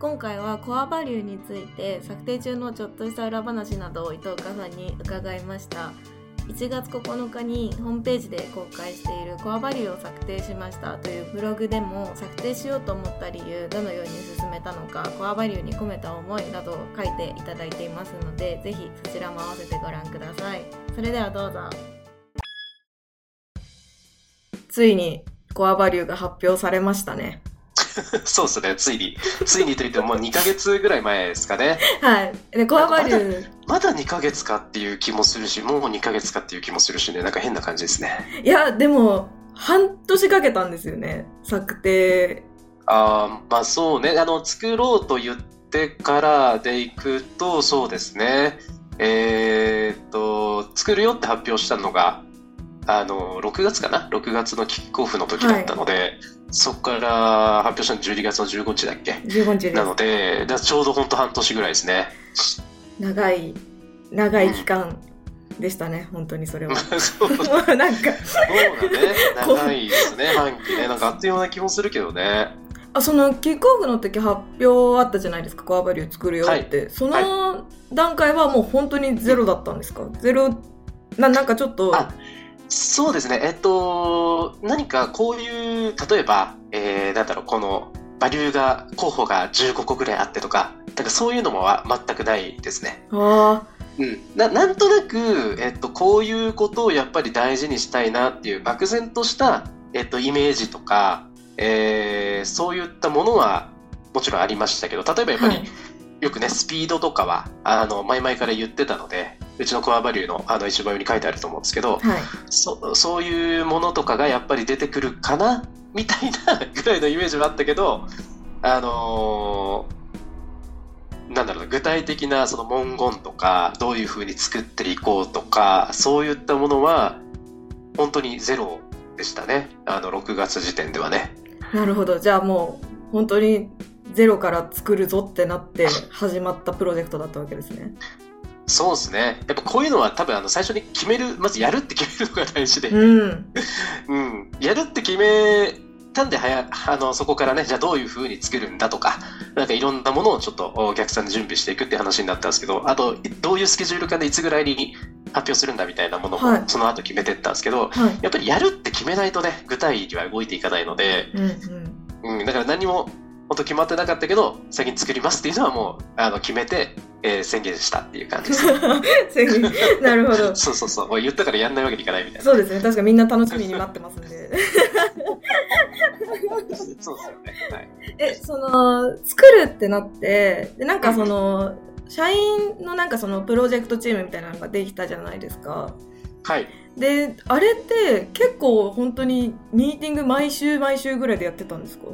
今回はコアバリューについて策定中のちょっとした裏話などを伊藤岡さんに伺いました。1月9日にホームページで公開しているコアバリューを策定しましたというブログでも策定しようと思った理由どのように進めたのかコアバリューに込めた思いなどを書いていただいていますのでぜひそちらも合わせてご覧ください。それではどうぞ。ついにコアバリューが発表されましたね。そうですね、ついに。ついにといっても、もう2ヶ月ぐらい前ですかね。はい。で、コアバリュー。まだ2ヶ月かっていう気もするし、もう2ヶ月かっていう気もするしね、なんか変な感じですね。いや、でも、半年かけたんですよね、策定。ああ、まあそうね、あの、作ろうと言ってからでいくと、そうですね。えー、っと、作るよって発表したのが、あの、6月かな ?6 月のキックオフの時だったので、はいそこから発表したの12月の15日だっけ ?15 日。なので、ちょうど本当半年ぐらいですね。長い、長い期間でしたね、うん、本当にそれは。そう なんかそうだね。長いですね、半期ね。なんかあっという間な気もするけどね。あそのキックオフの時発表あったじゃないですか、コアバリュー作るよって。はい、その段階はもう本当にゼロだったんですか？ゼロ、ななんかちょっと。そうですね。えっと、何かこういう、例えば、えー、なんだろう、この、バリューが、候補が15個ぐらいあってとか、なんかそういうのも全くないですね。あうん、ななんとなく、えっと、こういうことをやっぱり大事にしたいなっていう漠然とした、えっと、イメージとか、えー、そういったものはもちろんありましたけど例えばやっぱり、はい、よくね、スピードとかは、あの、前々から言ってたので、うちのコアバリューのあの一番上に書いてあると思うんですけど、はい、そそういうものとかがやっぱり出てくるかなみたいな ぐらいのイメージはあったけど、あのー、なんだろう具体的なその文言とか、どういうふうに作っていこうとか、そういったものは、本当にゼロでしたね。あの、6月時点ではね。なるほど。じゃあもう、本当にゼロから作るぞってなって始まったプロジェクトだったわけですね。そうですね。やっぱこういうのは多分あの最初に決める、まずやるって決めるのが大事で。うん。うん。やるって決めたんではや、あの、そこからね、じゃあどういうふうに作るんだとか、なんかいろんなものをちょっとお客さんで準備していくって話になったんですけど、あと、どういうスケジュール感でいつぐらいに発表するんだみたいなものも、その後決めてったんですけど、はい、やっぱりやるって決めないとね、具体には動いていかないので、うん、うんうん、だから何も本当決まってなかったけど、先に作りますっていうのはもう、あの、決めて、えー、宣言したっていう感じです。宣言。なるほど。そうそうそう。もう言ったからやんないわけにいかないみたいな。そうですね。確かみんな楽しみに待ってますんで。そうですよね。はい。え、その、作るってなって、で、なんかその、社員のなんかそのプロジェクトチームみたいなのができたじゃないですか。はい。で、あれって結構本当にミーティング毎週毎週ぐらいでやってたんですか？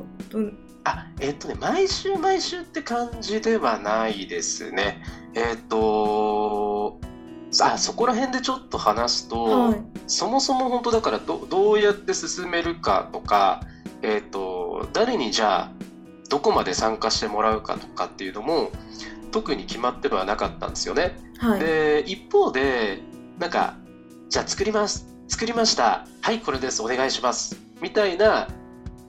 あ、えっ、とね、毎週毎週って感じではないですね。えっ、と、あそこら辺でちょっと話すと、はい、そもそも本当だからどどうやって進めるかとか、えっ、と、誰にじゃあどこまで参加してもらうかとかっていうのも特に決まってはなかったんですよね。はい、で一方でなんかじゃあ作ります作りました。はいこれです。お願いします。みたいな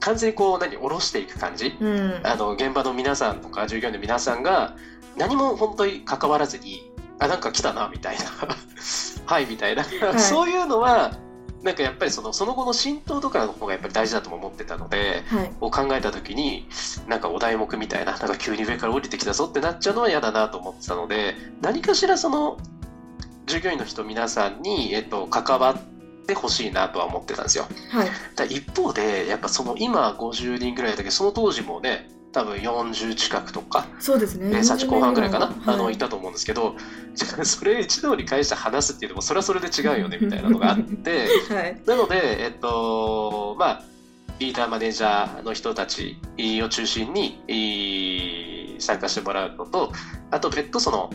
完全にこう何下ろしていく感じ、うん、あの現場の皆さんとか従業員の皆さんが何も本当に関わらずにあなんか来たなみたいな。はいみたいな、はい、そういうのはなんかやっぱりそのその後の浸透とかの方がやっぱり大事だとも思ってたので、はい、を考えた時になんかお題目みたいななんか急に上から降りてきたぞってなっちゃうのは嫌だなと思ってたので何かしらその従業員の人皆さんに、えっと、関わってってほしいなとは思ってたんですよ。はい、だ一方でやっぱその今50人ぐらいだけどその当時もね多分40近くとかそうですね。30後半ぐらいかな、はい、あのいたと思うんですけどそれ一堂に会して話すっていうのもそれはそれで 違うよねみたいなのがあって、はい、なのでえっとまあリーダーマネージャーの人たちを中心に参加してもらうのとあと別途その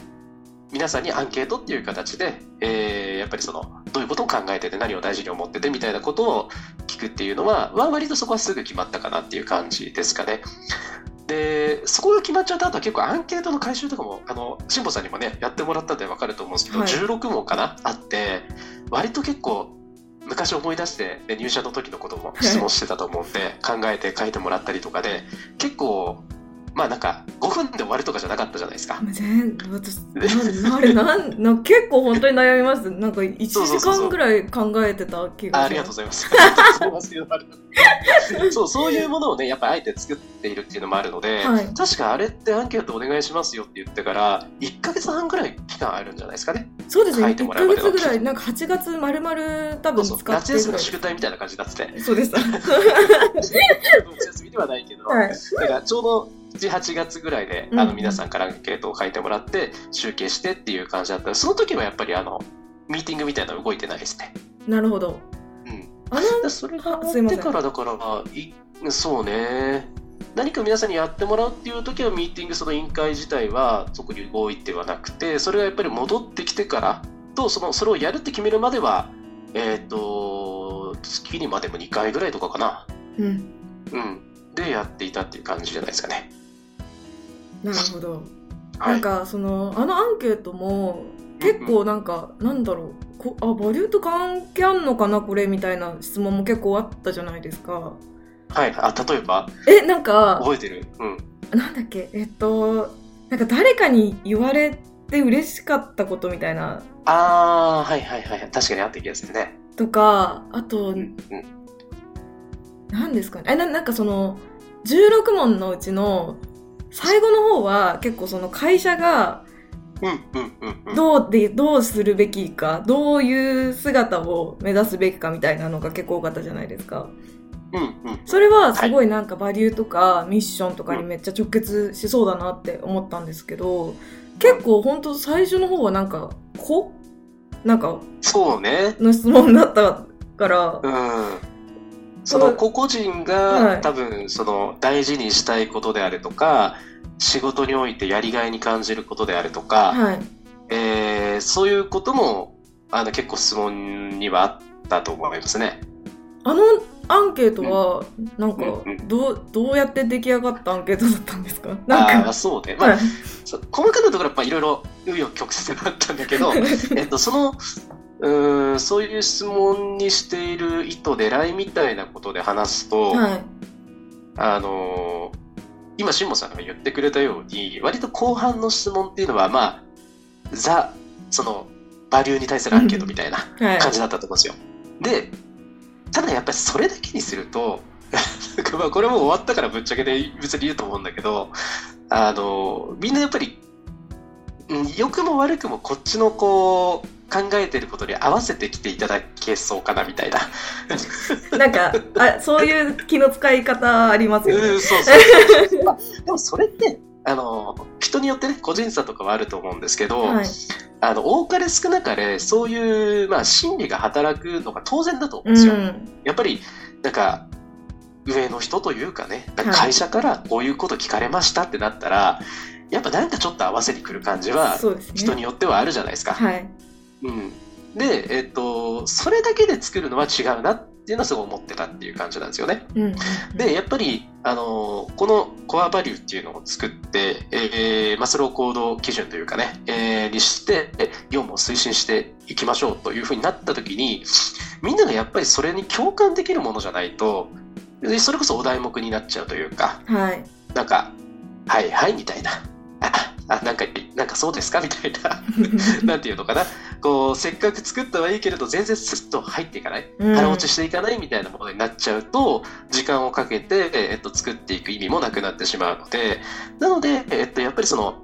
皆さんにアンケートっていう形で、えー、やっぱりそのどういうことを考えてて何を大事に思っててみたいなことを聞くっていうのは、まあ、割とそこはすぐ決まったかなっていう感じですかね。でそこが決まっちゃった後は結構アンケートの回収とかもあの辛坊さんにもねやってもらったんで分かると思うんですけど、はい、16問かなあって割と結構昔思い出して、ね、入社の時のことも質問してたと思うんで、考えて書いてもらったりとかで結構まあなんか5分で終わるとかじゃなかったじゃないですか。全私なあれなんな結構本当に悩みますなんか1時間ぐらい考えてた気がありがとうございます。そうそういうものをねやっぱりあえて作っているっていうのもあるので、はい、確かあれってアンケートお願いしますよって言ってから1か月半ぐらい期間あるんじゃないですかね。そうですね1か月ぐらいなんか8月まるまる多分使って夏休みの宿題みたいな感じになってて。そうです。夏休みではないけど、はい、だからちょうど78月ぐらいで、あの皆さんからアンケートを書いてもらって集計してっていう感じだったらその時はやっぱりあのミーティングみたいなの動いてないですね。なるほど。うん。あのそれが終わってからだからいそうね何か皆さんにやってもらうっていう時はミーティングその委員会自体は特に動いてはなくてそれがやっぱり戻ってきてからとそのそれをやるって決めるまではえっ、ー、と月にまでも2回ぐらいとかかな。うん。うん。でやっていたっていう感じじゃないですかね。なるほど。なんかそのあのアンケートも結構なんか、うん、なんだろう。こあバリューと関係あんのかなこれみたいな質問も結構あったじゃないですか。はいあ例えば？えなんか覚えてる？うん。なんだっけ？えっとなんか誰かに言われて嬉しかったことみたいな。ああはいはいはい確かにあった気がするね。とかあと、うんうん、何ですかね。えななんかその16問のうちの最後の方は結構その会社がどうでどうするべきかどういう姿を目指すべきかみたいなのが結構多かったじゃないですか。うんうん、それはすごいなんかバリューとかミッションとかにめっちゃ直結しそうだなって思ったんですけど結構本当最初の方はなんか「こ」なんかそうね。の質問だったから。うんその個々人が多分その大事にしたいことであるとか、仕事においてやりがいに感じることであるとか、はい、えー、そういうこともあの結構質問にはあったと思いますね。あのアンケートは、なんか、どう、どうやって出来上がったアンケートだったんですか？ああ、そうね。まあ、はい、細かなところやっぱいろいろ紆余曲折があったんだけど、えっと、その、うんそういう質問にしている意図狙いみたいなことで話すと、はい、あの今辛坊さんが言ってくれたように割と後半の質問っていうのはまあザそのバリューに対するアンケートみたいな感じだったと思うんですよ。はい、でただやっぱりそれだけにすると まあこれも終わったからぶっちゃけで別に言うと思うんだけどあのみんなやっぱり良くも悪くもこっちのこう考えてることに合わせてきていただけそうかなみたいな。なんか、あそういう気の使い方ありますよね。うん、そうそうそう、まあ、でもそれって、あの、人によってね、個人差とかはあると思うんですけど、はい、あの、多かれ少なかれ、そういう、まあ、心理が働くのが当然だと思うんですよ。うん、やっぱり、なんか、上の人というかね、か会社からこういうこと聞かれましたってなったら、はい、やっぱなんかちょっと合わせにくる感じは、人によってはあるじゃないですか。はいうん、で、えっと、それだけで作るのは違うなっていうのはすごい思ってたっていう感じなんですよね。うん、で、やっぱり、あの、このコアバリューっていうのを作って、えー、マスロー行動基準というかね、えー、にして、業務を推進していきましょうというふうになった時に、みんながやっぱりそれに共感できるものじゃないと、それこそお題目になっちゃうというか、はい、なんか、はいはいみたいな。あなんかなんかそうですかみたいな。なんていうのかなこうせっかく作ったはいいけれど全然スッと入っていかない。腹落ちしていかないみたいなものになっちゃうと時間をかけて、えっと、作っていく意味もなくなってしまうので。なので、えっと、やっぱりその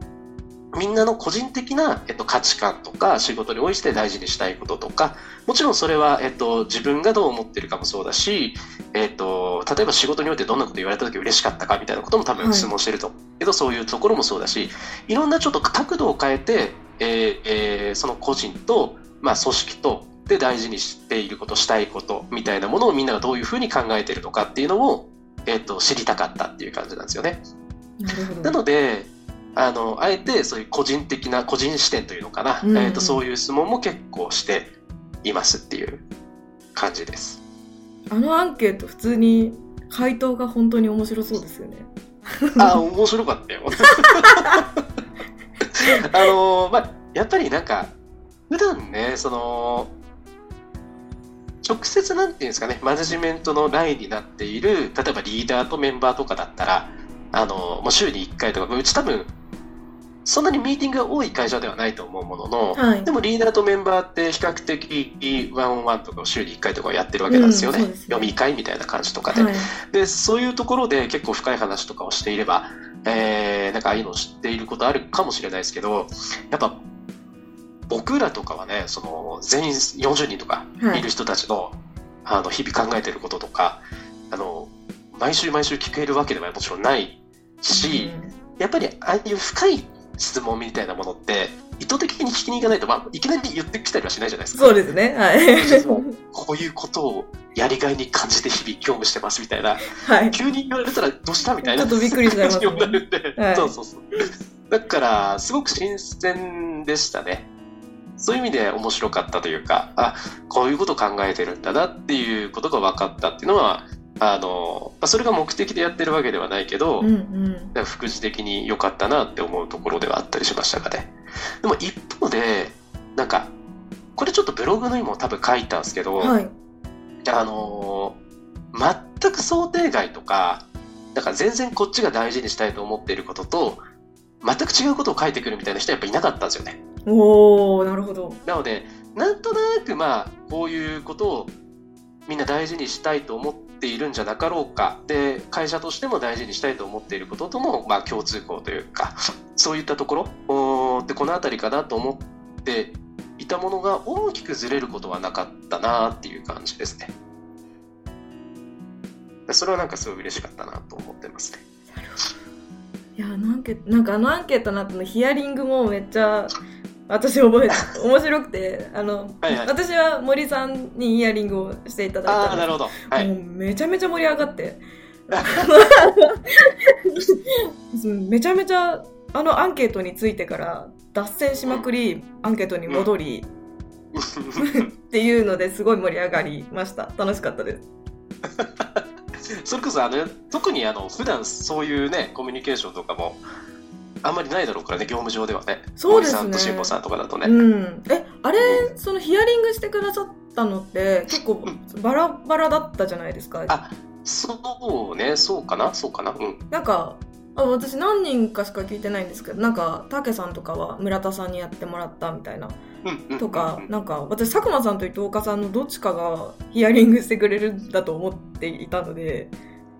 みんなの個人的な、えっと、価値観とか仕事に応じて大事にしたいこととかもちろんそれは、えっと、自分がどう思ってるかもそうだし、えっと、例えば仕事においてどんなこと言われた時嬉しかったかみたいなことも多分質問してると。けど、はい、そういうところもそうだしいろんなちょっと角度を変えて、えーえー、その個人と、まあ、組織とで大事にしていることしたいことみたいなものをみんながどういうふうに考えてるのかっていうのを、えっと、知りたかったっていう感じなんですよね。なのであのあえてそういう個人的な個人視点というのかな、うん、えーと、そういう質問も結構していますっていう感じです。あのアンケート普通に回答が本当に面白そうですよね。あ面白かったよ。あのまあやっぱりなんか普段ねその直接なんていうんですかねマネジメントのラインになっている例えばリーダーとメンバーとかだったらあの、もう週に1回とか、うち多分、そんなにミーティングが多い会社ではないと思うものの、はい、でもリーダーとメンバーって比較的ワンオンワンとかを週に1回とかやってるわけなんですよね。うんね、読み会みたいな感じとかで。はい、でそういうところで結構深い話とかをしていれば、えー、なんかああいうのを知っていることあるかもしれないですけどやっぱ僕らとかはねその全員40人とかい。る人たちのはい、あの日々考えてることとかあの毎週毎週聞けるわけではもちろんないし、うん、やっぱりああいう深い質問みたいなものって意図的に聞きに行かないと、まあ、いきなり言ってきたりはしないじゃないですか。そうですね。はい。こういうことをやりがいに感じて日々業務してますみたいな。はい。急に言われたらどうしたみたいな。ちょっとびっくりしちゃいます、ね。はい、そうそうそう。だから、すごく新鮮でしたね。そういう意味で面白かったというか、あ、こういうことを考えてるんだなっていうことが分かったっていうのは、あの、それが目的でやってるわけではないけど、うんうん、副次的に良かったなって思うところではあったりしましたかね。でも一方で、なんか、これちょっとブログのにも多分書いたんですけど、はい、あの、全く想定外とか、だから全然こっちが大事にしたいと思っていることと、全く違うことを書いてくるみたいな人はやっぱいなかったんですよね。おー、なるほど。なので、なんとなくまあ、こういうことをみんな大事にしたいと思っているんじゃなかろうかで会社としても大事にしたいと思っていることとも、まあ、共通項というかそういったところでこの辺りかなと思っていたものが大きくずれることはなかったなっていう感じですね。それはなんかすごい嬉しかったなと思ってますね。いやなんなんかあのアンケートの後のヒアリングもめっちゃ私覚えて 面白くてあの、はいはい、私は森さんにイヤリングをしていただいたあなるほど、はい、もうめちゃめちゃ盛り上がって。めちゃめちゃあのアンケートについてから脱線しまくり、うん、アンケートに戻り、うん、っていうのですごい盛り上がりました。楽しかったです。それこそあの特にあの普段そういうねコミュニケーションとかもあんまりないだろうからね業務上ではね。そうですね。さんと辛坊さんとかだとね、うん、えあれ、うん、そのヒアリングしてくださったのって結構バラバラだったじゃないですか、あそうね。そうかな。そうかな。うん。なんかあ私何人かしか聞いてないんですけどなんか武さんとかは村田さんにやってもらったみたいなとか、なんか私佐久間さんと伊藤岡さんのどっちかがヒアリングしてくれるんだと思っていたので、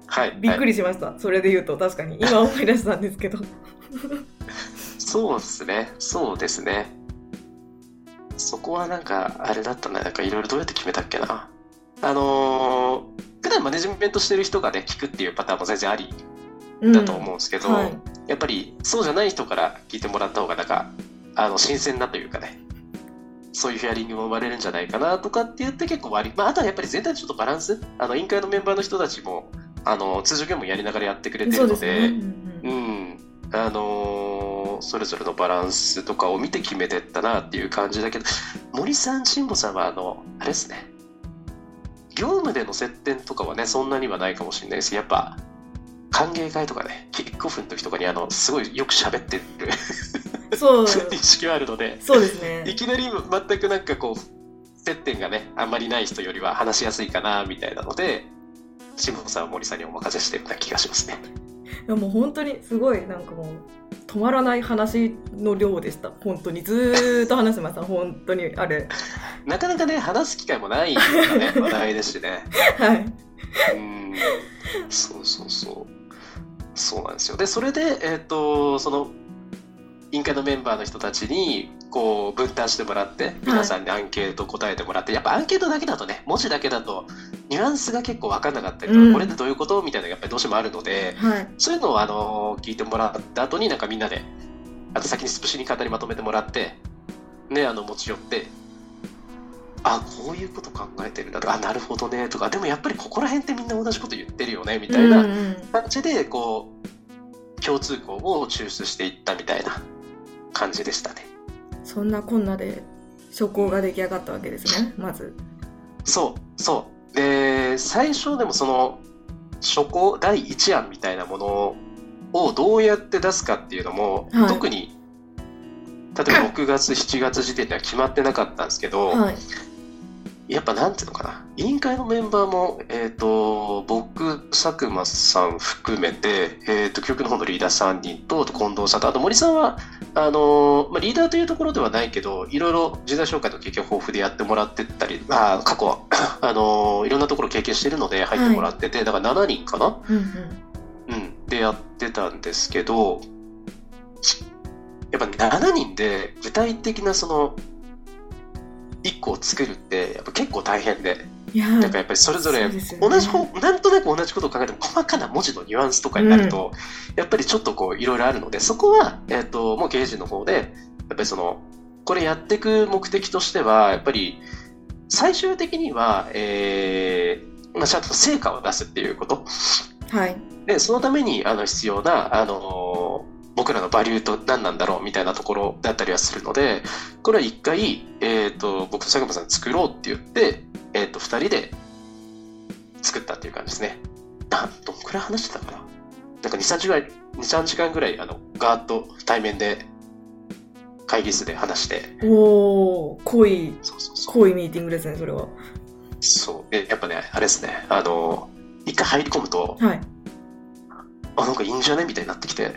はい、びっくりしました、はい、それで言うと確かに今思い出したんですけどそうですね。そうですね。そこはなんか、あれだったな。なんかいろいろどうやって決めたっけな。あのー、普段マネジメントしてる人がね、聞くっていうパターンも全然ありだと思うんですけど、うんはい、やっぱりそうじゃない人から聞いてもらった方が、なんか、あの、新鮮なというかね、そういうヒアリングも生まれるんじゃないかなとかって言って結構割り、まあ、あとはやっぱり全体でちょっとバランス、あの、委員会のメンバーの人たちも、あの、通常業務やりながらやってくれてるので、うん、うん。あのー、それぞれのバランスとかを見て決めてったなっていう感じだけど森さん慎吾さんはあのあれですね。業務での接点とかはねそんなにはないかもしれないですやっぱ歓迎会とかねキックオフの時とかにあのすごいよく喋ってる。そう。認識はあるのでそうですね。いきなり全くなんかこう接点がねあんまりない人よりは話しやすいかなみたいなので慎吾さんは森さんにお任せしてるような気がしますね。やもう本当にすごいなんかもう止まらない話の量でした。本当に。ずっと話してました。本当にあれ。なかなかね話す機会もないよね。話題ですしね。はい。うん。そうそうそうそうなんですよ。でそれでえっ、ー、とその委員会のメンバーの人たちにこう分担してもらって皆さんにアンケート答えてもらって、はい、やっぱアンケートだけだとね文字だけだとニュアンスが結構分かんなかったりとか、うん、これってどういうことみたいなやっぱりどうしてもあるので、はい、そういうのをあの聞いてもらった後になんかみんなであと先にスプシに語りまとめてもらってねあの持ち寄ってあこういうこと考えてるんだとかあなるほどねとかでもやっぱりここら辺ってみんな同じこと言ってるよねみたいな感じでこう共通項を抽出していったみたいな感じでしたね。そんなこんなで初稿が出来上がったわけですねまず。そうそうで、最初でもその初稿第1案みたいなものをどうやって出すかっていうのも、はい、特に例えば6月7月時点では決まってなかったんですけど、はい、やっぱなんていうのかな、委員会のメンバーも、えっ、ー、と、僕、佐久間さん含めて、えっ、ー、と、教育の方のリーダー3人と、近藤さんと、あと森さんは、あの、まあ、リーダーというところではないけど、いろいろ人材紹介と経験豊富でやってもらってたり、まあ、過去、あの、いろんなところ経験してるので入ってもらってて、はい、だから7人かな、うん、うん、うん、でやってたんですけど、やっぱ7人で具体的なその1個を作るってやっぱ結構大変で。だからやっぱりそれぞれ同じ方、ね、なんとなく同じことを考えても細かな文字のニュアンスとかになると、うん、やっぱりちょっとこういろいろあるのでそこは、えーと、もう経営陣の方でやっぱりそのこれやっていく目的としてはやっぱり最終的には、えーまあ、ちゃんと成果を出すっていうこと、はい、でそのためにあの必要なあの僕らのバリューと何なんだろうみたいなところだったりはするので、これは一回、えっ、ー、と、僕と佐久間さん作ろうって言って、えっ、ー、と、二人で作ったっていう感じですね。なん、どんくらい話してたかななんか2、3時間、2、3時間ぐらい、あの、ガーッと対面で会議室で話して。おー、濃い、そうそうそう濃いミーティングですね、それは。そう。え、やっぱね、あれですね、あの、一回入り込むと、はい。あなんかいいんじゃね？みたいになってきて。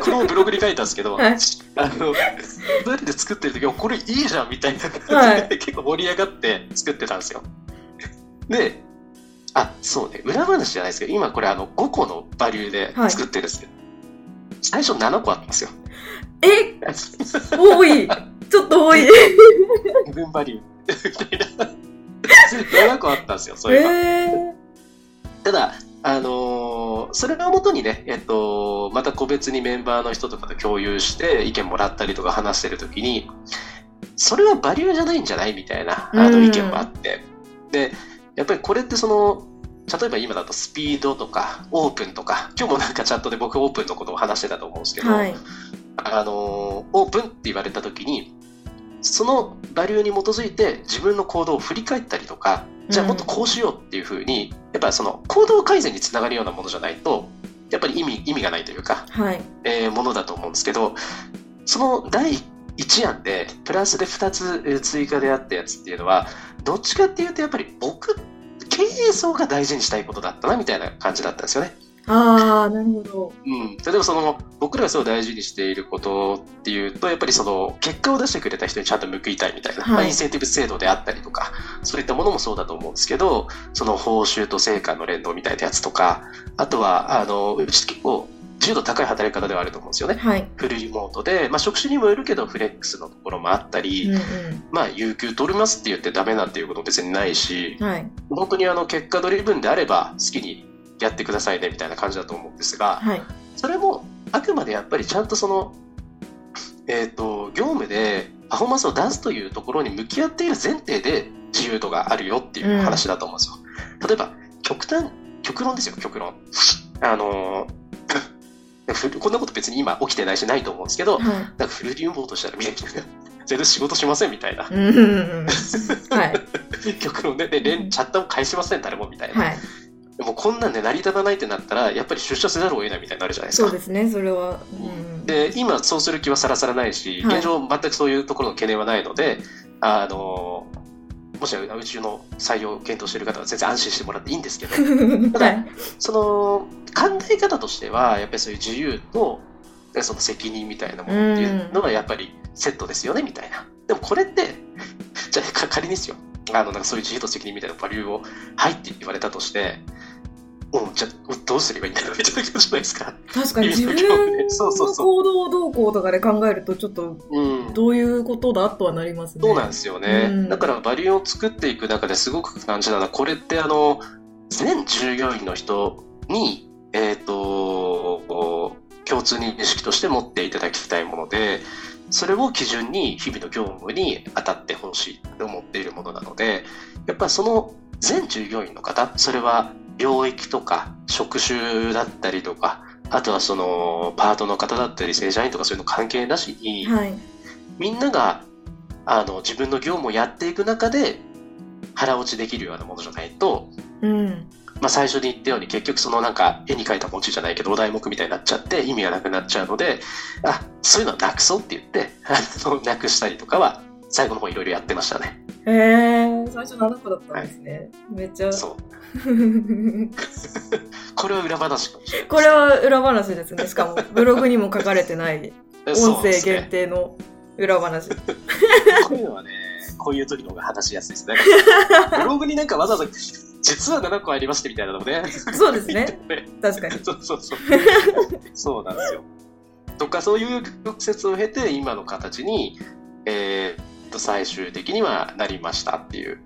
これもブログに書いたんですけど、はい、あのどうやって作ってる時これいいじゃんみたいな感じで、はい、結構盛り上がって作ってたんですよ。であそうね。裏話じゃないですけど今これあの5個のバリューで作ってるんですけど、はい、最初7個あったんですよ。え？多い。ちょっと多い。分バリュー。みたいな。7個あったんですよそれが、えー、ただあのー、それをもとにね、えっと、また個別にメンバーの人とかと共有して意見もらったりとか話してるときに、それはバリューじゃないんじゃないみたいなあの意見もあって、で、やっぱりこれってその、例えば今だとスピードとかオープンとか、今日もなんかチャットで僕オープンのことを話してたと思うんですけど、はい、あの、オープンって言われたときに、そのバリューに基づいて自分の行動を振り返ったりとか、じゃあもっとこうしようっていうふうに、やっぱその行動改善につながるようなものじゃないと、やっぱり意味意味がないというか、はい、えー、ものだと思うんですけど、その第1案で、プラスで2つ追加であったやつっていうのは、どっちかっていうと、やっぱり僕、経営層が大事にしたいことだったなみたいな感じだったんですよね。ああ、なるほど。うん。例えばその、僕らがすごい大事にしていることっていうと、やっぱりその、結果を出してくれた人にちゃんと報いたいみたいな、はい、まあ、インセンティブ制度であったりとか、そういったものもそうだと思うんですけど、その報酬と成果の連動みたいなやつとか、あとは、あの、うち結構、自由度高い働き方ではあると思うんですよね。はい、フルリモートで、まあ、職種にもよるけど、フレックスのところもあったり、うんうん、まあ、有給取りますって言ってダメなんていうことも別にないし、はい、本当にあの、結果ドリブンであれば、好きにやってくださいねみたいな感じだと思うんですが、はい、それもあくまでやっぱりちゃんとその、えーと、業務でパフォーマンスを出すというところに向き合っている前提で自由度があるよっていう話だと思うんですよ。うん、例えば極端極論ですよ極論。あのこんなこと別に今起きてないしないと思うんですけど、はい、なんかフルリモートしたらみんな全然仕事しませんみたいな。はい、極論で、で、チャットも返しません、誰もみたいな。はいでもこんなんで成り立たないってなったらやっぱり出社せざるを得ないみたいになるじゃないですか。そうですねそれは、うん、で今そうする気はさらさらないし、現状全くそういうところの懸念はないのであのもしうちの採用を検討している方は全然安心してもらっていいんですけど ただ、はい、その考え方としてはやっぱりそういう自由とその責任みたいなものっていうのがやっぱりセットですよねみたいな。でもこれってじゃあ仮にですよあのなんかそういう自由と責任みたいなバリューを入って言われたとしてうん、じゃどうすればいいんだろうみたいな感じじゃないですか？確かに 自分の行動動向とかで考えるとちょっとどういうことだとはなりますね。そうなんですよね。うん、だからバリューを作っていく中ですごく感じたのはこれってあの全従業員の人に、えっ、ー、と共通認識として持っていただきたいものでそれを基準に日々の業務に当たってほしいと思っているものなのでやっぱりその全従業員の方それは領域とか職種だったりとかあとはそのパートの方だったり正社員とかそういうの関係なしに、はい、みんながあの自分の業務をやっていく中で腹落ちできるようなものじゃないと、うんまあ、最初に言ったように結局そのなんか絵に描いた餅じゃないけどお題目みたいになっちゃって意味がなくなっちゃうのであそういうのはなくそうって言って なくしたりとかは最後の方いろいろやってましたね。へえー、最初7個だったんですね。はい、めっちゃ。そう。これは裏話かもしれない。これは裏話ですね。しかも、ブログにも書かれてない 音声限定の裏話。こういうのはね、こういう時の方が話しやすいですね。ブログになんかわざわざ、実は7個ありましてみたいなのもね。そうですね。確かに。そうそうそう。そうなんですよ。とか、そういう曲折を経て、今の形に、えー、と、最終的にはなりましたっていう。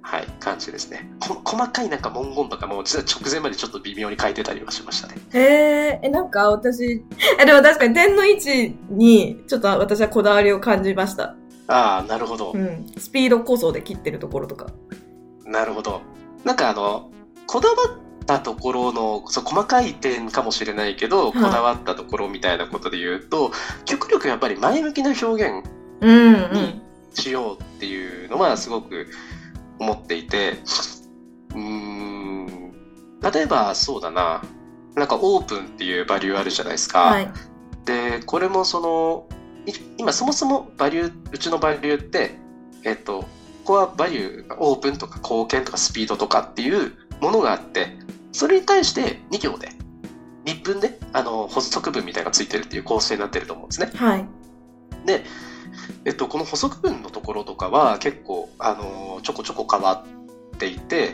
はい、感じですね。細かいなんか文言とかも、実は直前までちょっと微妙に書いてたりはしましたね。へえ、なんか私、え、でも確かに点の位置に、ちょっと私はこだわりを感じました。ああ、なるほど。うん。スピードこそで切ってるところとか。なるほど。なんかあの、こだわったところの、そう細かい点かもしれないけど、はい、こだわったところみたいなことで言うと、極力やっぱり前向きな表現にしようっていうのはすごく、思っていて、うん、例えばそうだな、なんかオープンっていうバリューあるじゃないですか。はい、で、これもその、今そもそもバリュー、うちのバリューって、えっと、コアバリューがオープンとか貢献とかスピードとかっていうものがあって、それに対して2行で、1分で、あの、補足文みたいなのがついてるっていう構成になってると思うんですね。はい。で、えっと、この補足文のところとかは結構、あのちょこちょこ変わっていて、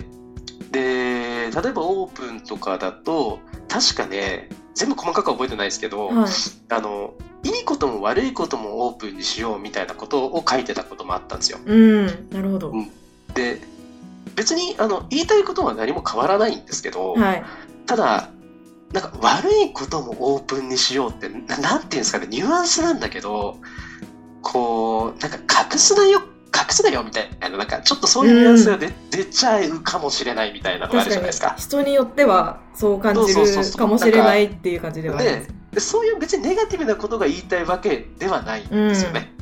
で、例えばオープンとかだと、確かね、全部細かくは覚えてないですけど、はい、あの、いいことも悪いこともオープンにしようみたいなことを書いてたこともあったんですよ。うん、なるほど。で、別にあの言いたいことは何も変わらないんですけど、はい、ただ、なんか悪いこともオープンにしようってな、なんていうんですかね、ニュアンスなんだけど、こう、なんか隠すなよ、隠すなよみたいな、なんかちょっとそういうニュアンスが出,、出ちゃうかもしれないみたいなのがあるじゃないですか。人によってはそう感じるかもしれないっていう感じではあります。そういう別にネガティブなことが言いたいわけではないんですよね。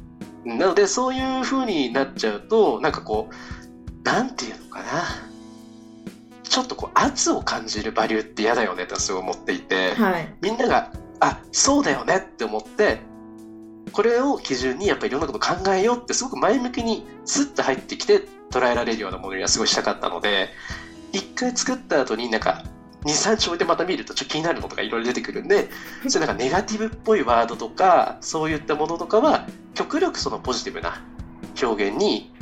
うん、なのでそういうふうになっちゃうと、なんかこう、なんていうのかな。ちょっとこう圧を感じるバリューって嫌だよねとすごい思っていて、はい、みんながあそうだよねって思ってこれを基準にやっぱりいろんなこと考えようってすごく前向きにスッと入ってきて捉えられるようなものにはすごいしたかったので一回作った後になんか23日置いてまた見るとちょっと気になるのとかいろいろ出てくるんで それなんかネガティブっぽいワードとかそういったものとかは極力そのポジティブな表現に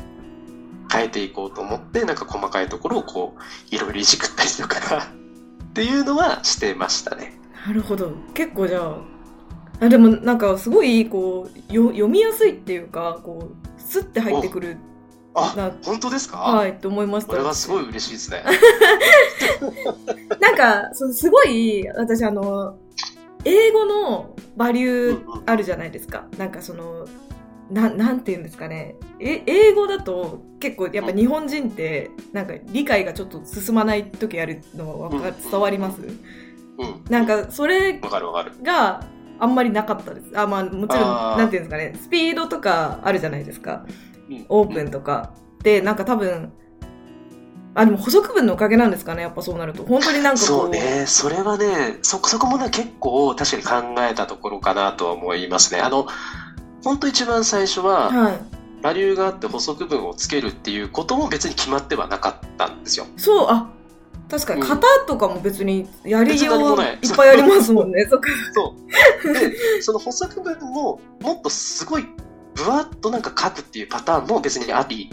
変えていこうと思ってなんか細かいところをこういろいろいじくったりとかっていうのはしてましたね。なるほど結構じゃああでもなんかすごいこうよ読みやすいっていうかこうスッて入ってくるあ本当ですか？はいと思いました。これはすごい嬉しいですね。なんかそすごい私あの英語のバリューあるじゃないですか、うんうん、なんかそのななんて言うんですかね。え英語だと結構やっぱ日本人ってなんか理解がちょっと進まない時あるのは伝わります、うん、なんかそれがあんまりなかったです。あ、まあもちろん、なんていうんですかね、スピードとかあるじゃないですか。オープンとか。で、なんか多分、あ、でも補足文のおかげなんですかね、やっぱそうなると。本当になんかそうね、それはね、そ、そこもね、結構確かに考えたところかなとは思いますね。あの、本当一番最初は、はい、ラリューがあって補足文をつけるっていうことも別に決まってはなかったんですよ。そう、あ、確かに型とかも別にやりよういっぱいありますもんね。そう。で、その補足文ももっとすごいぶわっとなんか書くっていうパターンも別にあり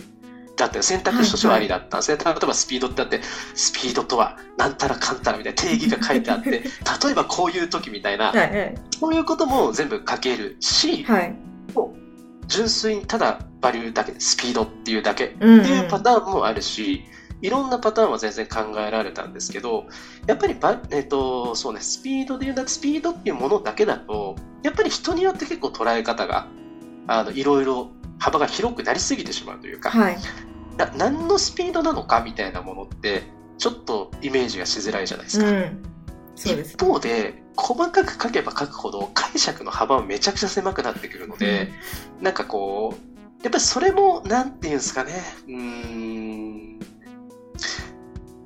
だった選択肢としてはありだった。んですね。はい。はい、例えばスピードってあって、スピードとはなんたらかんたらみたいな定義が書いてあって、例えばこういう時みたいな、はいはい、そういうことも全部書けるし、はい、もう純粋にただバリューだけでスピードっていうだけっていうパターンもあるし、うんうんいろんなパターンは全然考えられたんですけど、やっぱりば、えっ、と、そうね、スピードで言うスピードっていうものだけだと、やっぱり人によって結構捉え方が、あの、いろいろ幅が広くなりすぎてしまうというか、はい、な何のスピードなのかみたいなものって、ちょっとイメージがしづらいじゃないですか。うん。す一方で細かく書けば書くほど解釈の幅はめちゃくちゃ狭くなってくるので、うん、なんかこうやっぱりそれもなんていうんですかねうん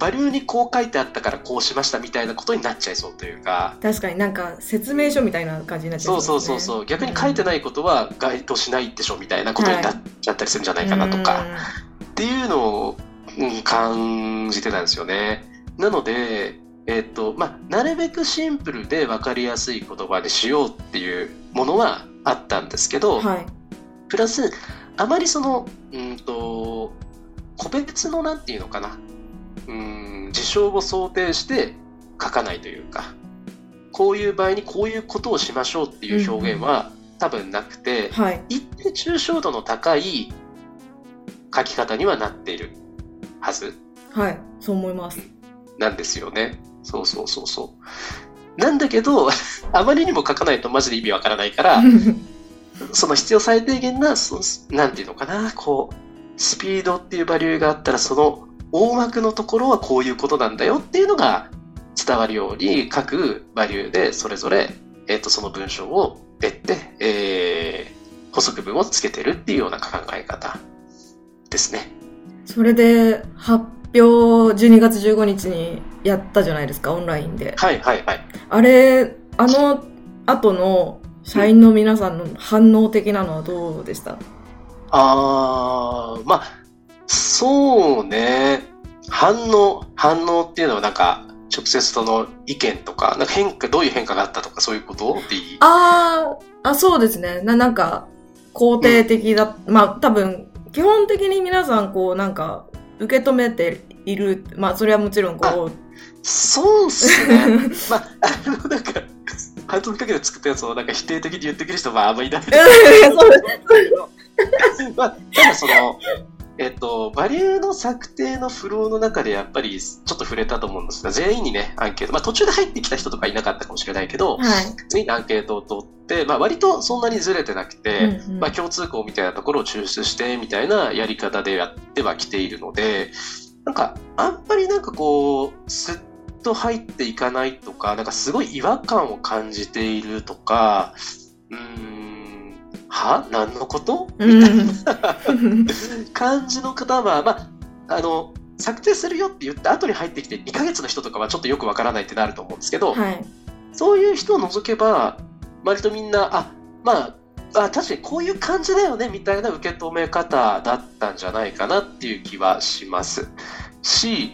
バリューにこう書いてあったからこうしましたみたいなことになっちゃいそうというか。確かになんか説明書みたいな感じになっちゃう、そうそうそうそう。逆に書いてないことは該当しないでしょみたいなことになっちゃったりするんじゃないかなとか。はい、っていうのを、うん、感じてたんですよね。なので、えっ、ー、と、まあ、なるべくシンプルで分かりやすい言葉にしようっていうものはあったんですけど、はい、プラス、あまりその、うんと、個別のなんていうのかな、うん事象を想定して書かないというかこういう場合にこういうことをしましょうっていう表現は、多分なくて、はい、一定抽象度の高い書き方にはなっているはず。はい、そう思います。なんですよね。そうそうそうそう。なんだけど、あまりにも書かないとマジで意味わからないから、その必要最低限な、そなんていうのかな、こう、スピードっていうバリューがあったら、その大枠のところはこういうことなんだよっていうのが伝わるように各バリューでそれぞれ、えー、とその文章を得て、えー、補足文をつけてるっていうような考え方ですね。それで発表12月15日にやったじゃないですかオンラインで。はいはいはい。あれあの後の社員の皆さんの反応的なのはどうでした、うん、ああまあそうね。反応、反応っていうのはなんか、直接その意見とか、なんか変化、どういう変化があったとかそういうこと？でいい？ああ、そうですね。な、なんか、肯定的だ、うん、まあ多分、基本的に皆さんこう、なんか、受け止めている、まあそれはもちろんこう、そうっすね。まあ、あの、なんか、半年かけて作ったやつをなんか否定的に言ってくる人はあんまりいない。そうです。まあ、ただその、えっと、バリューの策定のフローの中でやっぱりちょっと触れたと思うんですが、全員にね、アンケート、まあ途中で入ってきた人とかいなかったかもしれないけど、はい、全員にアンケートを取って、まあ割とそんなにずれてなくて、うんうん、まあ共通項みたいなところを抽出してみたいなやり方でやってはきているので、なんか、あんまりなんかこう、すっと入っていかないとか、なんかすごい違和感を感じているとか、うんは？何のこと？みたいな。感じの方は、まあ、あの、策定するよって言った後に入ってきて2ヶ月の人とかはちょっとよくわからないってなると思うんですけど、はい、そういう人を除けば、割とみんな、あ、まあ、あ確かにこういう感じだよねみたいな受け止め方だったんじゃないかなっていう気はします。し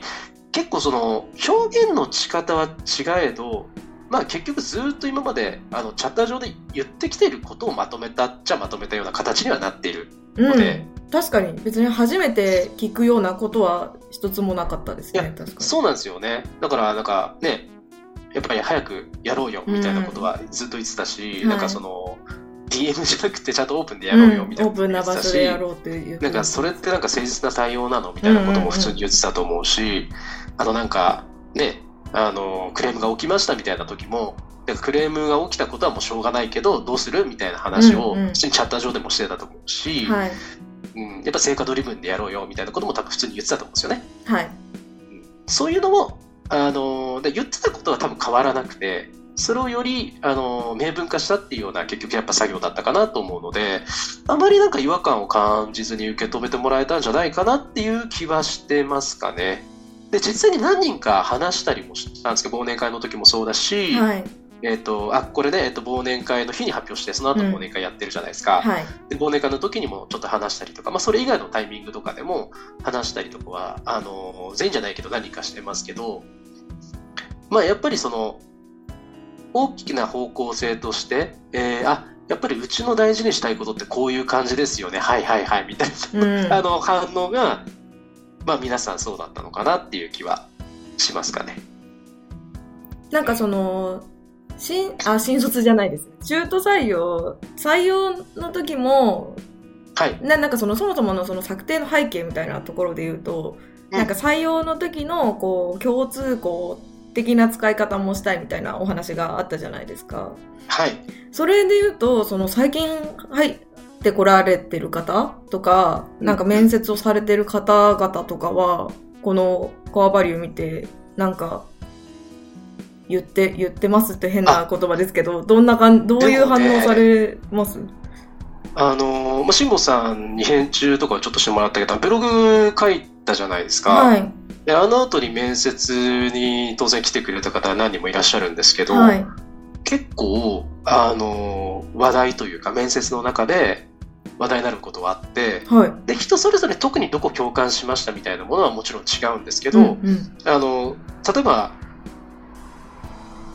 結構その表現の仕方は違えどまあ結局ずっと今まであのチャッター上で言ってきていることをまとめたっちゃまとめたような形にはなっているので、うん、確かに。別に初めて聞くようなことは一つもなかったですね。そうなんですよね。だからなんかねやっぱり早くやろうよみたいなことはずっと言ってたし、うん、なんかその、はい DM じゃなくてちゃんとオープンでやろうよみたいな、うん、オープンな場所でやろうっていう。なんかそれってなんか誠実な対応なのみたいなことも普通に言ってたと思うし、あとなんかねあの、クレームが起きましたみたいな時も、なんかクレームが起きたことはもうしょうがないけど、どうするみたいな話を、普通にチャッター上でもしてたと思うし、はい、うん、やっぱ成果ドリブンでやろうよみたいなことも多分普通に言ってたと思うんですよね。はい。そういうのも、あの、で言ってたことは多分変わらなくて、それをより、あの、明文化したっていうような結局やっぱ作業だったかなと思うので、あまりなんか違和感を感じずに受け止めてもらえたんじゃないかなっていう気はしてますかね。で、実際に何人か話したりもしたんですけど、忘年会の時もそうだし、はい、えっ、ー、と、あ、これね、えっ、ー、と、忘年会の日に発表して、その後忘年会やってるじゃないですか。うんはい、で、忘年会の時にもちょっと話したりとか、まあ、それ以外のタイミングとかでも話したりとかは、あの、全員じゃないけど何かしてますけど、まあ、やっぱりその、大きな方向性として、えー、あ、やっぱりうちの大事にしたいことってこういう感じですよね。はいはいはい、みたいな、うん、あの、反応がまあ皆さんそうだったのかなっていう気はしますかね。なんかその、新、あ、新卒じゃないです。中途採用、採用の時も、はい。ななんかその、そもそものその策定の背景みたいなところで言うと、うん、なんか採用の時の、こう、共通項的な使い方もしたいみたいなお話があったじゃないですか。はい。それで言うと、その最近、はい、ってこられてる方とか、なんか面接をされてる方々とかは、このコアバリュー見て、なんか、言って、言ってますって変な言葉ですけど、どんなかん、どういう反応されます、あのまあ、慎吾さんに編集とかちょっとしてもらったけど、ブログ書いたじゃないですか。はい。であの後に面接に当然来てくれた方は何人もいらっしゃるんですけど、はい、結構あの話題というか面接の中で話題になることはあって、はい、で人それぞれ特にどこ共感しましたみたいなものはもちろん違うんですけど、うんうん、あの例えば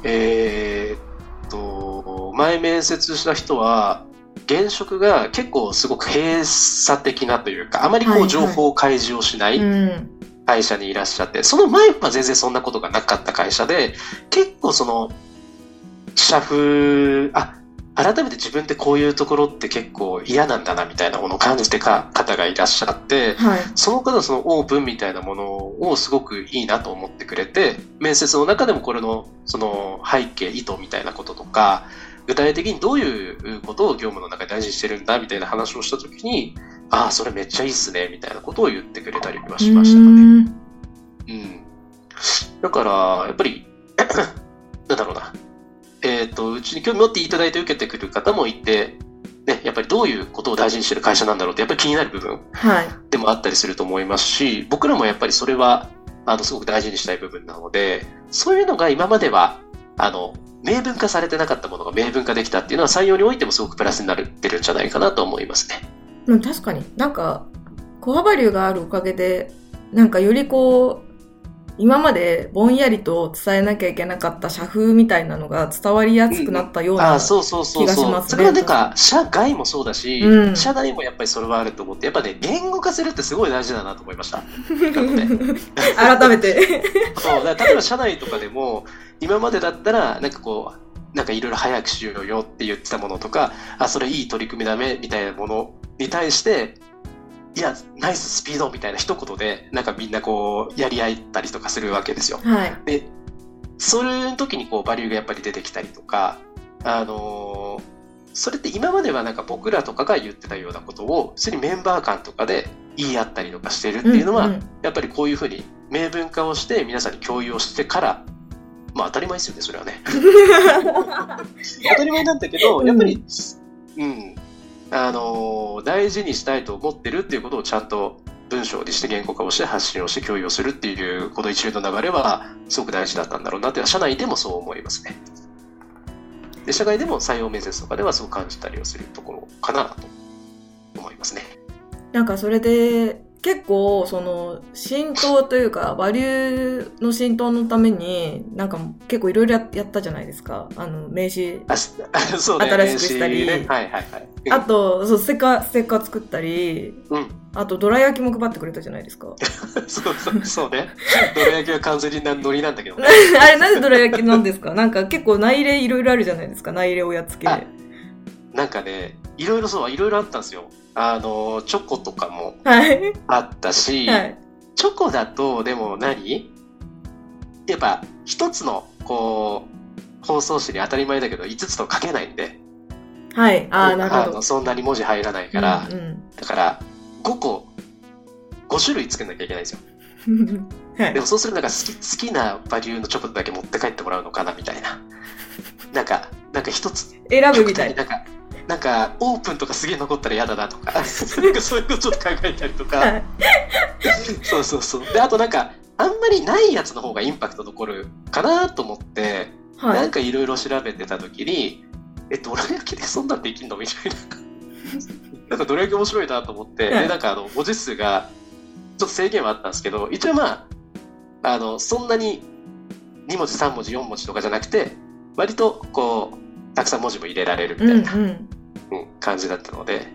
えー、っと前面接した人は現職が結構すごく閉鎖的なというかあまりこう情報開示をしない会社にいらっしゃって、はいはい、その前は全然そんなことがなかった会社で結構その社風あ改めて自分ってこういうところって結構嫌なんだなみたいなものを感じてか方がいらっしゃって、はい、その方はそのオープンみたいなものをすごくいいなと思ってくれて面接の中でもこれのその背景意図みたいなこととか具体的にどういうことを業務の中で大事にしてるんだみたいな話をした時にああそれめっちゃいいっすねみたいなことを言ってくれたりはしましたかね。うん、だからやっぱり なんだろうなえっ、ー、と、うちに興味持っていただいて受けてくる方もいて、ね、やっぱりどういうことを大事にしてる会社なんだろうってやっぱり気になる部分でもあったりすると思いますし、はい、僕らもやっぱりそれはあのすごく大事にしたい部分なのでそういうのが今まではあの明文化されてなかったものが明文化できたっていうのは採用においてもすごくプラスになってるんじゃないかなと思いますね。うん、確かになんかコアバリューがあるおかげでなんかよりこう今までぼんやりと伝えなきゃいけなかった社風みたいなのが伝わりやすくなったような気がしますね。それはなんか社外もそうだし、うん、社内もやっぱりそれはあると思ってやっぱね言語化するってすごい大事だなと思いました。改めてそうだ例えば社内とかでも今までだったらなんかこうなんかいろいろ早くしようよって言ってたものとかあそれいい取り組みだめみたいなものに対していや、ナイススピードみたいな一言で、なんかみんなこう、やり合ったりとかするわけですよ。はい、で、そういう時にこう、バリューがやっぱり出てきたりとか、あのー、それって今まではなんか僕らとかが言ってたようなことを、普通にメンバー間とかで言い合ったりとかしてるっていうのは、うんうん、やっぱりこういうふうに明文化をして皆さんに共有をしてから、まあ当たり前ですよね、それはね。当たり前なんだけど、やっぱり、うん、あの大事にしたいと思ってるっていうことをちゃんと文章にして言語化をして発信をして共有をするっていうこの一連の流れはすごく大事だったんだろうなって社内でもそう思いますね。で社外でも採用面接とかではそう感じたりをするところかなと思いますね。なんかそれで結構その浸透というかバリューの浸透のためになんか結構いろいろやったじゃないですか。あの名刺。新しくしたり、ね。はいはいはい、あとそうステッカーステッカー作ったり、うん、あとどら焼きも配ってくれたじゃないですか。そうそうそうね。どら焼きは完全にノリなんだけど、ね、あれなんでどら焼きなんですか？なんか結構内入れいろいろあるじゃないですか。内入れおやつ系。なんかねいろいろそういろいろあったんですよあの、チョコとかもあったし、はい、チョコだと、でも何？やっぱ、一つの、こう、包装紙に当たり前だけど、5つと書けないんで。はい。ああ、なるほど。そんなに文字入らないから、うんうん、だから、5個、5種類作んなきゃいけないんですよ。はい、でもそうするとなんか好き好きなバリューのチョコだけ持って帰ってもらうのかなみたいな。なんか、なんか一つ。選ぶみたいな。なんか、なんかオープンとかすげえ残ったら嫌だなとか。なんかそういうことちょっと考えたりとか。そうそうそう。であとなんかあんまりないやつの方がインパクト残るかなと思って、はい、なんかいろいろ調べてた時にえどら焼きでそんなんできんの？みたいな。なんかどら焼き面白いなと思って、はい、でなんかあの文字数がちょっと制限はあったんですけど一応まああのそんなに2文字3文字4文字とかじゃなくて割とこうたくさん文字も入れられるみたいな、うんうん感じだったので、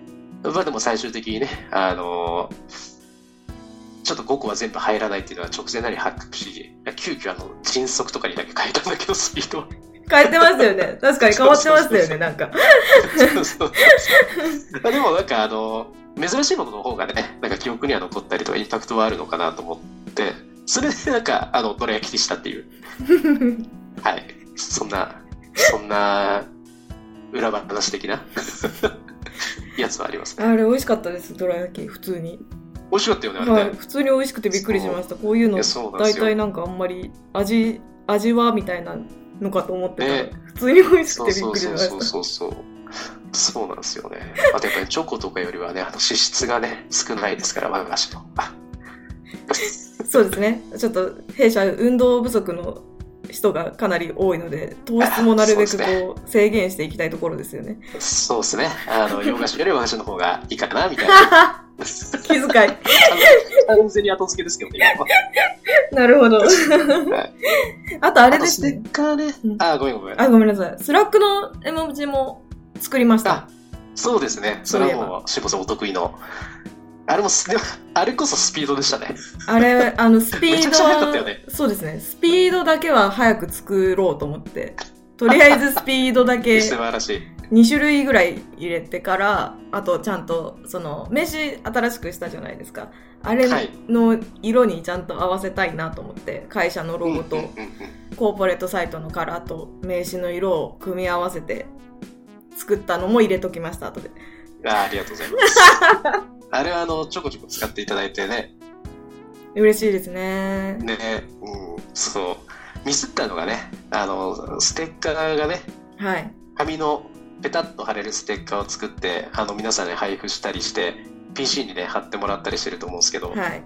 まあでも最終的にね、あのー、ちょっと5個は全部入らないっていうのは直前なり発覚し、急遽あの、迅速とかにだけ変えたんだけど、スピード変えてますよね。確かに 変わってましたよね、なんか。あでもなんかあの、珍しいものの方がね、なんか記憶には残ったりとかインパクトはあるのかなと思って、それでなんか、あの、どら焼きにしたっていう。はい。そんな、そんな裏話的な？やつはあります、ね、あれ美味しかったですどら焼き普通に。美味しかったよねあれね、はい、普通に美味しくてびっくりしました。こういうの大体なんかあんまり味味はみたいなのかと思ってたら、ね、普通に美味しくてびっくりしました。そうそうそうそうなんですよね。あとやっぱりチョコとかよりはねあの脂質がね少ないですから和菓子のそうですね。ちょっと弊社運動不足の人がかなり多いので、糖質もなるべくこう 制限していきたいところですよね。そうですね。あの、洋菓子より和菓子の方がいいかな、みたいな。気遣い。完全に後付けですけどね、なるほど。あとあれですね。あ、ごめんごめん。あ、ごめんなさい。 Slack の絵文字も作りました。そうですね。それはもう、しぼさんお得意の。あれも、でも、あれこそスピードでしたね。あれ、あの、スピード。ね、そうですね。スピードだけは早く作ろうと思って。とりあえずスピードだけ。素晴らしい。2種類ぐらい入れてからあとちゃんとその名刺新しくしたじゃないですかあれの色にちゃんと合わせたいなと思って会社のロゴとコーポレートサイトのカラーと名刺の色を組み合わせて作ったのも入れときました後であありがとうございます。あれはあのちょこちょこ使っていただいてね。嬉しいですね。ねうんそう。ミスったのがねあのステッカーがねはい。紙のペタッと貼れるステッカーを作ってあの皆さんに配布したりして PC にね貼ってもらったりしてると思うんですけど、はい、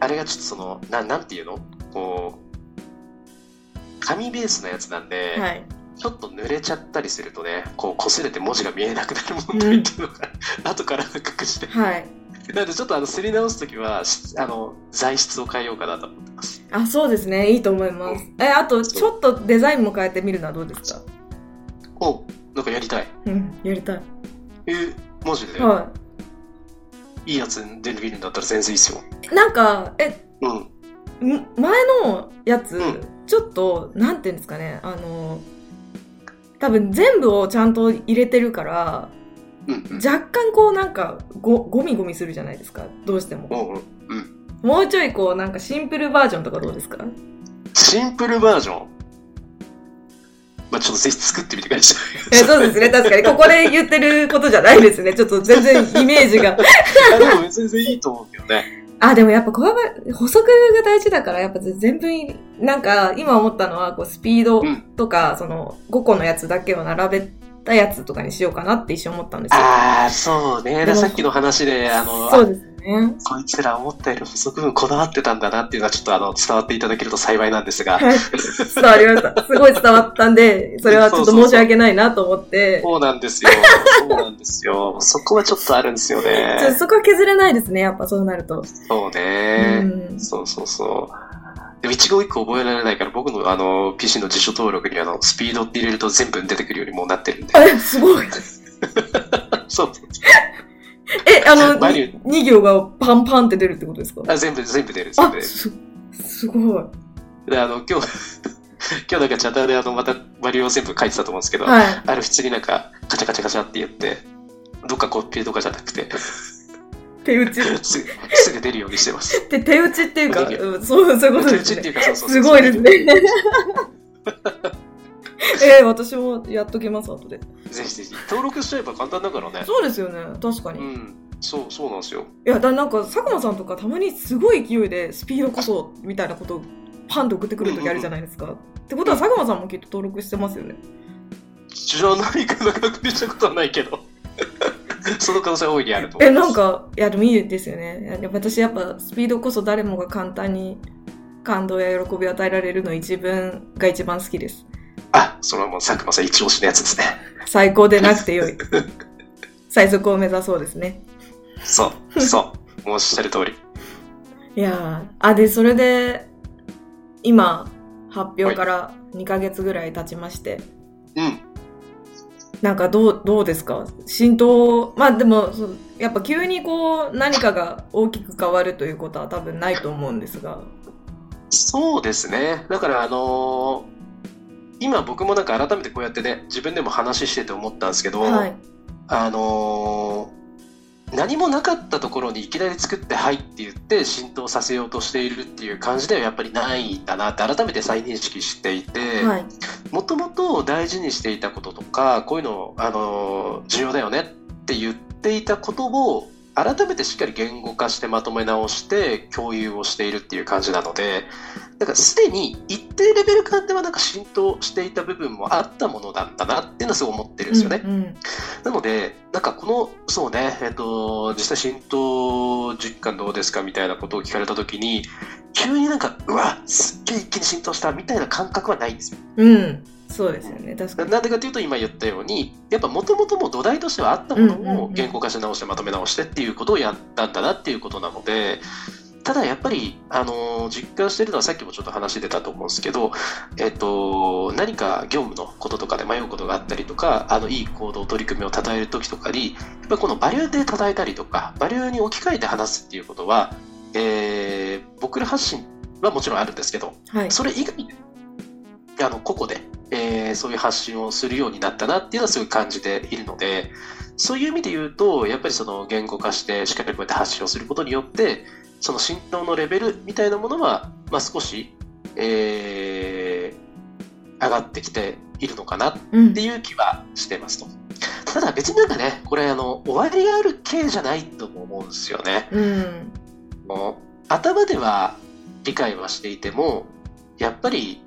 あれがちょっとそのななんていうの？こう紙ベースのやつなんで、はい、ちょっと濡れちゃったりするとねこう擦れて文字が見えなくなる問題っていうのが、うん、後から発覚して、はい、なのでちょっとあのすり直す時はあの材質を変えようかなと思ってます。あそうですね。いいと思います、うん、えあとちょっとデザインも変えてみるのはどうですか？おなんかやりたい。うん、やりたい。えマジで？はい。いいやつできるんだったら全然いいっすよ。なんか、え、うん。前のやつ、うん、ちょっと、なんていうんですかね、あの、多分全部をちゃんと入れてるから、うんうん、若干こうなんかごゴミゴミするじゃないですかどうしても、うんうん、もうちょいこうなんかシンプルバージョンとかどうですか？シンプルバージョン？まあ、ちょっとぜひ作ってみてください。そうですね、確かに。ここで言ってることじゃないですね。ちょっと全然イメージが。でも全然いいと思うけどね。あ、でもやっぱこれ補足が大事だから、やっぱ全部、なんか今思ったのは、こうスピードとか、うん、その5個のやつだけを並べたやつとかにしようかなって一瞬思ったんですよ。ああ、そうね。さっきの話で、あの、そうですね。こいつら思ったより補足分こだわってたんだなっていうのはちょっとあの伝わっていただけると幸いなんですが。はい、伝わりました。すごい伝わったんで、それはちょっと申し訳ないなと思って。そうなんですよ。そうなんですよ。そこはちょっとあるんですよね。そこは削れないですね、やっぱそうなると。そうね。うん、そうそうそう。でも一語一個覚えられないから、僕のあの PC の辞書登録にあのスピードって入れると全部出てくるようにもうなってるんで。え、すごい。そう。え、あの、2行がパンパンって出るってことですか？あ全部、全部出る。全部出る。す、すごい。で、あの、今日、今日なんかチャッターであの、またバリューを全部書いてたと思うんですけど、はい、あれ普通になんか、カチャカチャカチャって言って、どっかコピーとかじゃなくて、手打ち すすぐ出るようにしてます。手手打ちっていうか、うん、そう、そういうことですね。手打ちっていうか、そうそうすごいですね。えー、私もやっときます、後で。ぜひぜひ。登録しちゃえば簡単だからね。そうですよね、確かに。うん。そう、そうなんですよ。いや、だなんか、佐久間さんとかたまにすごい勢いで、スピードこそ、みたいなことをパンと送ってくる時あるじゃないですか。うんうんうん、ってことは、佐久間さんもきっと登録してますよね。知らないから確認したことはないけど。その可能性大いにあると思います。え、なんか、いや、でもいいですよね。私やっぱ、スピードこそ誰もが簡単に感動や喜びを与えられるの一文が一番好きです。あ、それはもう佐久間さん一押しのやつですね。最高でなくてよい。最速を目指そうですね。そう、そう。おっしゃる通り。いやあ、で、それで、今、発表から2ヶ月ぐらい経ちまして。うん。なんかどう、どうですか？浸透、まあでも、やっぱ急にこう、何かが大きく変わるということは多分ないと思うんですが。そうですね。だからあのー今僕もなんか改めてこうやってね自分でも話してて思ったんですけど、はい、あのー、何もなかったところにいきなり作って「はい」って言って浸透させようとしているっていう感じではやっぱりないんだなって改めて再認識していてもともと大事にしていたこととかこういうの、あのー、重要だよねって言っていたことを改めてしっかり言語化してまとめ直して共有をしているっていう感じなのでだからすでに一定レベル感ではなんか浸透していた部分もあったものなんだなっていうのはすごい思ってるんですよね。うんうん、なので、なんかこの、そうね、えっと、実際浸透実感どうですかみたいなことを聞かれたときに、急になんか、うわ、すっげえ一気に浸透したみたいな感覚はないんですよ。うん。そうですよね、確かに。なんでかというと、今言ったように、やっぱもともとも土台としてはあったものを言語化し直してまとめ直してっていうことをやったんだなっていうことなので、ただやっぱり、あの実感してるのはさっきもちょっと話出たと思うんですけど、えっと、何か業務のこととかで迷うことがあったりとか、あの、いい行動、取り組みを称える時とかに、やっぱこのバリューで称えたりとか、バリューに置き換えて話すっていうことは、えー、僕ら発信はもちろんあるんですけど、はい、それ以外で、あの、個々で、えー、そういう発信をするようになったなっていうのはすごい感じているので、そういう意味で言うと、やっぱりその言語化して、しっかりこうやって発信をすることによって、その浸透のレベルみたいなものは、まあ、少し、えー、上がってきているのかなっていう気はしてますと。うん、ただ別になんかね、これあの、終わりがある系じゃないと思うんですよね。うん、もう頭では理解はしていても、やっぱり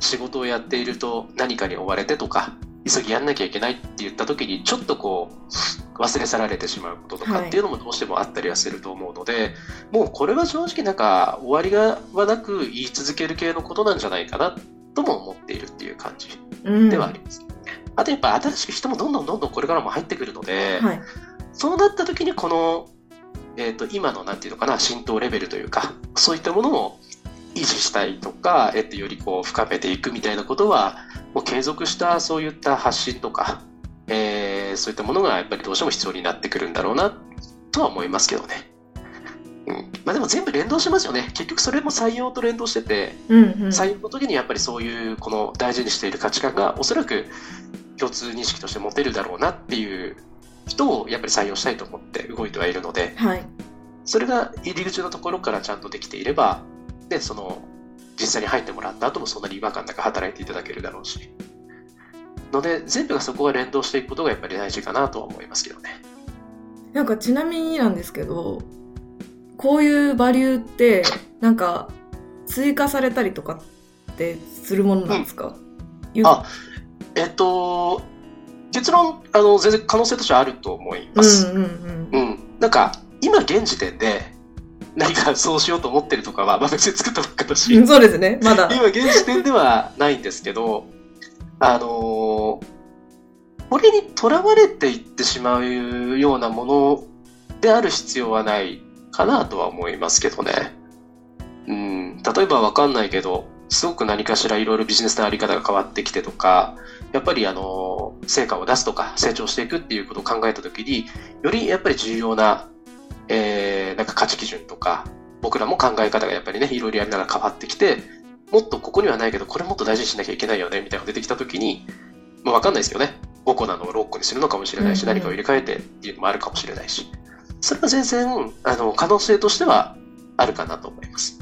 仕事をやっていると何かに追われてとか、急ぎやんなきゃいけないって言った時にちょっとこう忘れ去られてしまうこととかっていうのもどうしてもあったりはすると思うので、はい、もうこれは正直なんか終わりがはなく言い続ける系のことなんじゃないかなとも思っているっていう感じではあります、うん、あとやっぱ新しく人もどんどんどんどんこれからも入ってくるので、はい、そうなった時にこの、えーと、と今のなんていうのかな浸透レベルというかそういったものを維持したいとか、えっと、よりこう深めていくみたいなことは、もう継続したそういった発信とか、えー、そういったものがやっぱりどうしても必要になってくるんだろうなとは思いますけどね。うんまあ、でも全部連動しますよね。結局それも採用と連動してて、うんうん、採用の時にやっぱりそういうこの大事にしている価値観がおそらく共通認識として持てるだろうなっていう人をやっぱり採用したいと思って動いてはいるので、はい、それが入り口のところからちゃんとできていれば、で、その、実際に入ってもらった後もそんなに違和感なく働いていただけるだろうし。ので、全部がそこが連動していくことがやっぱり大事かなとは思いますけどね。なんかちなみになんですけど、こういうバリューって、なんか、追加されたりとかってするものなんですか、うん、あ、えっと、結論、あの、全然可能性としてはあると思います。うんうんうん。うん。なんか、今現時点で、何かそうしようと思ってるとかは、まあ、別に作ったばっかだし、そうですね、まだ。今、現時点ではないんですけど、あのー、これにとらわれていってしまうようなものである必要はないかなとは思いますけどね。うん、例えばわかんないけど、すごく何かしらいろいろビジネスのあり方が変わってきてとか、やっぱりあの、成果を出すとか成長していくっていうことを考えたときに、よりやっぱり重要なえー、なんか価値基準とか、僕らも考え方がやっぱりね、いろいろやりながら変わってきて、もっとここにはないけど、これもっと大事にしなきゃいけないよね、みたいなのが出てきたときに、まあわかんないですよね。5個なのを6個にするのかもしれないし、何かを入れ替えてっていうのもあるかもしれないし、それは全然、あの、可能性としてはあるかなと思います。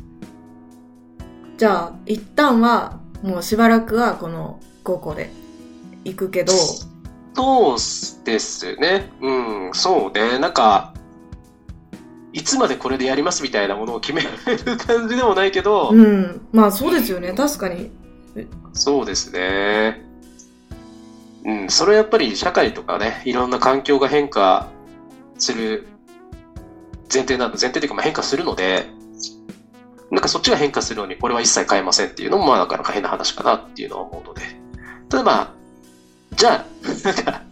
じゃあ、一旦は、もうしばらくはこの5個で行くけど、そうですね。うん、そうね。なんか、いつまでこれでやりますみたいなものを決める感じでもないけど、うん、まあそうですよね、確かに。そうですね。うん、それはやっぱり社会とかね、いろんな環境が変化する前提なの、前提というかまあ変化するので、なんかそっちが変化するのにこれは一切変えませんっていうのもまあなかなか変な話かなっていうのは思うので。ただまあ、じゃあ、なんか、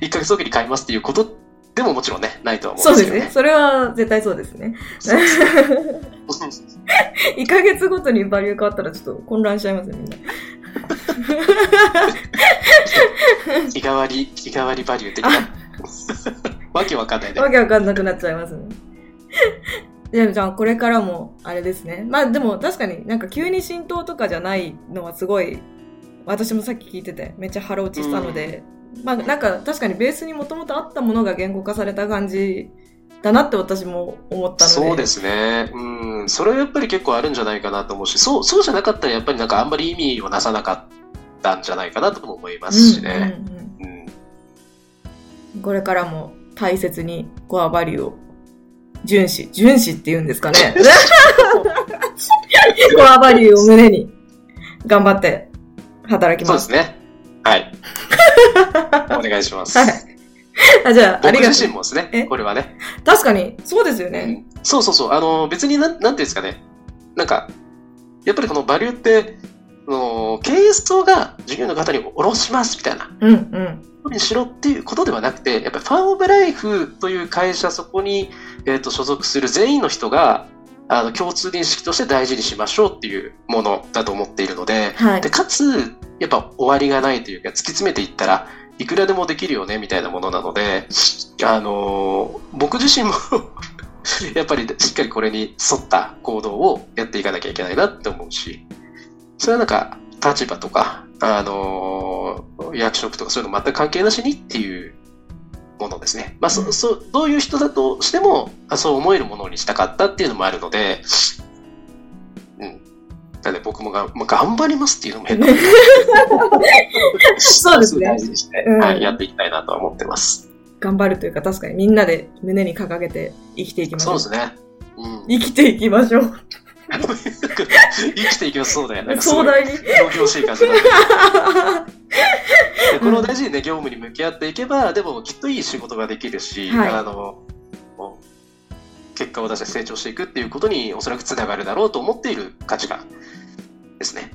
1ヶ月おきに変えますっていうことでももちろんね、ないとは思うんですけど、ね、そうですね。それは絶対そうですね。1ヶ月ごとにバリュー変わったらちょっと混乱しちゃいますね、みんな。日替わり、日替わりバリュー的な。わけわかんないね。わけわかんなくなっちゃいますね。でもじゃあこれからもあれですね。まあでも確かになんか急に浸透とかじゃないのはすごい私もさっき聞いててめっちゃ腹落ちしたので、まあなんか確かにベースにもともとあったものが言語化された感じだなって私も思ったので。そうですね。うん。それはやっぱり結構あるんじゃないかなと思うし、そう、そうじゃなかったらやっぱりなんかあんまり意味をなさなかったんじゃないかなとも思いますしね。うん、うんうん、これからも大切にコアバリューを遵守、遵守って言うんですかね。コアバリューを胸に頑張って働きます。そうですね。はい。お願いします。はい。あ、じゃあ、ありがとう。僕自身もですね、これはね。確かに、そうですよね。うん、そうそうそう。あの、別になん、なんていうんですかね。なんか、やっぱりこのバリューって、の経営層が授業の方に下ろしますみたいな。うんうん。にしろっていうことではなくて、やっぱりファンオブライフという会社、そこに、えーと、所属する全員の人が、あの共通認識として大事にしましょうっていうものだと思っているのではい、でかつやっぱ終わりがないというか突き詰めていったらいくらでもできるよねみたいなものなので、あの僕自身も やっぱりしっかりこれに沿った行動をやっていかなきゃいけないなって思うしそれはなんか立場とか、あの役職とかそういうの全く関係なしにっていうものですね。まあ、そ、そ、どういう人だとしても、そう思えるものにしたかったっていうのもあるので、うん。なので僕もが、まあ、頑張りますっていうのも変な。そうですね。大事にして、うん、はい、やっていきたいなとは思ってます。頑張るというか、確かにみんなで胸に掲げて生きていきましょう。そうですね。うん、生きていきましょう。生きていきます、そうだよね。壮大に。東京生活この大事にね、業務に向き合っていけば、でもきっといい仕事ができるし、はい、あの、結果を出して成長していくっていうことにおそらくつながるだろうと思っている価値観ですね。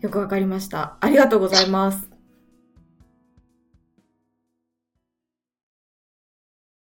よくわかりました。ありがとうございます。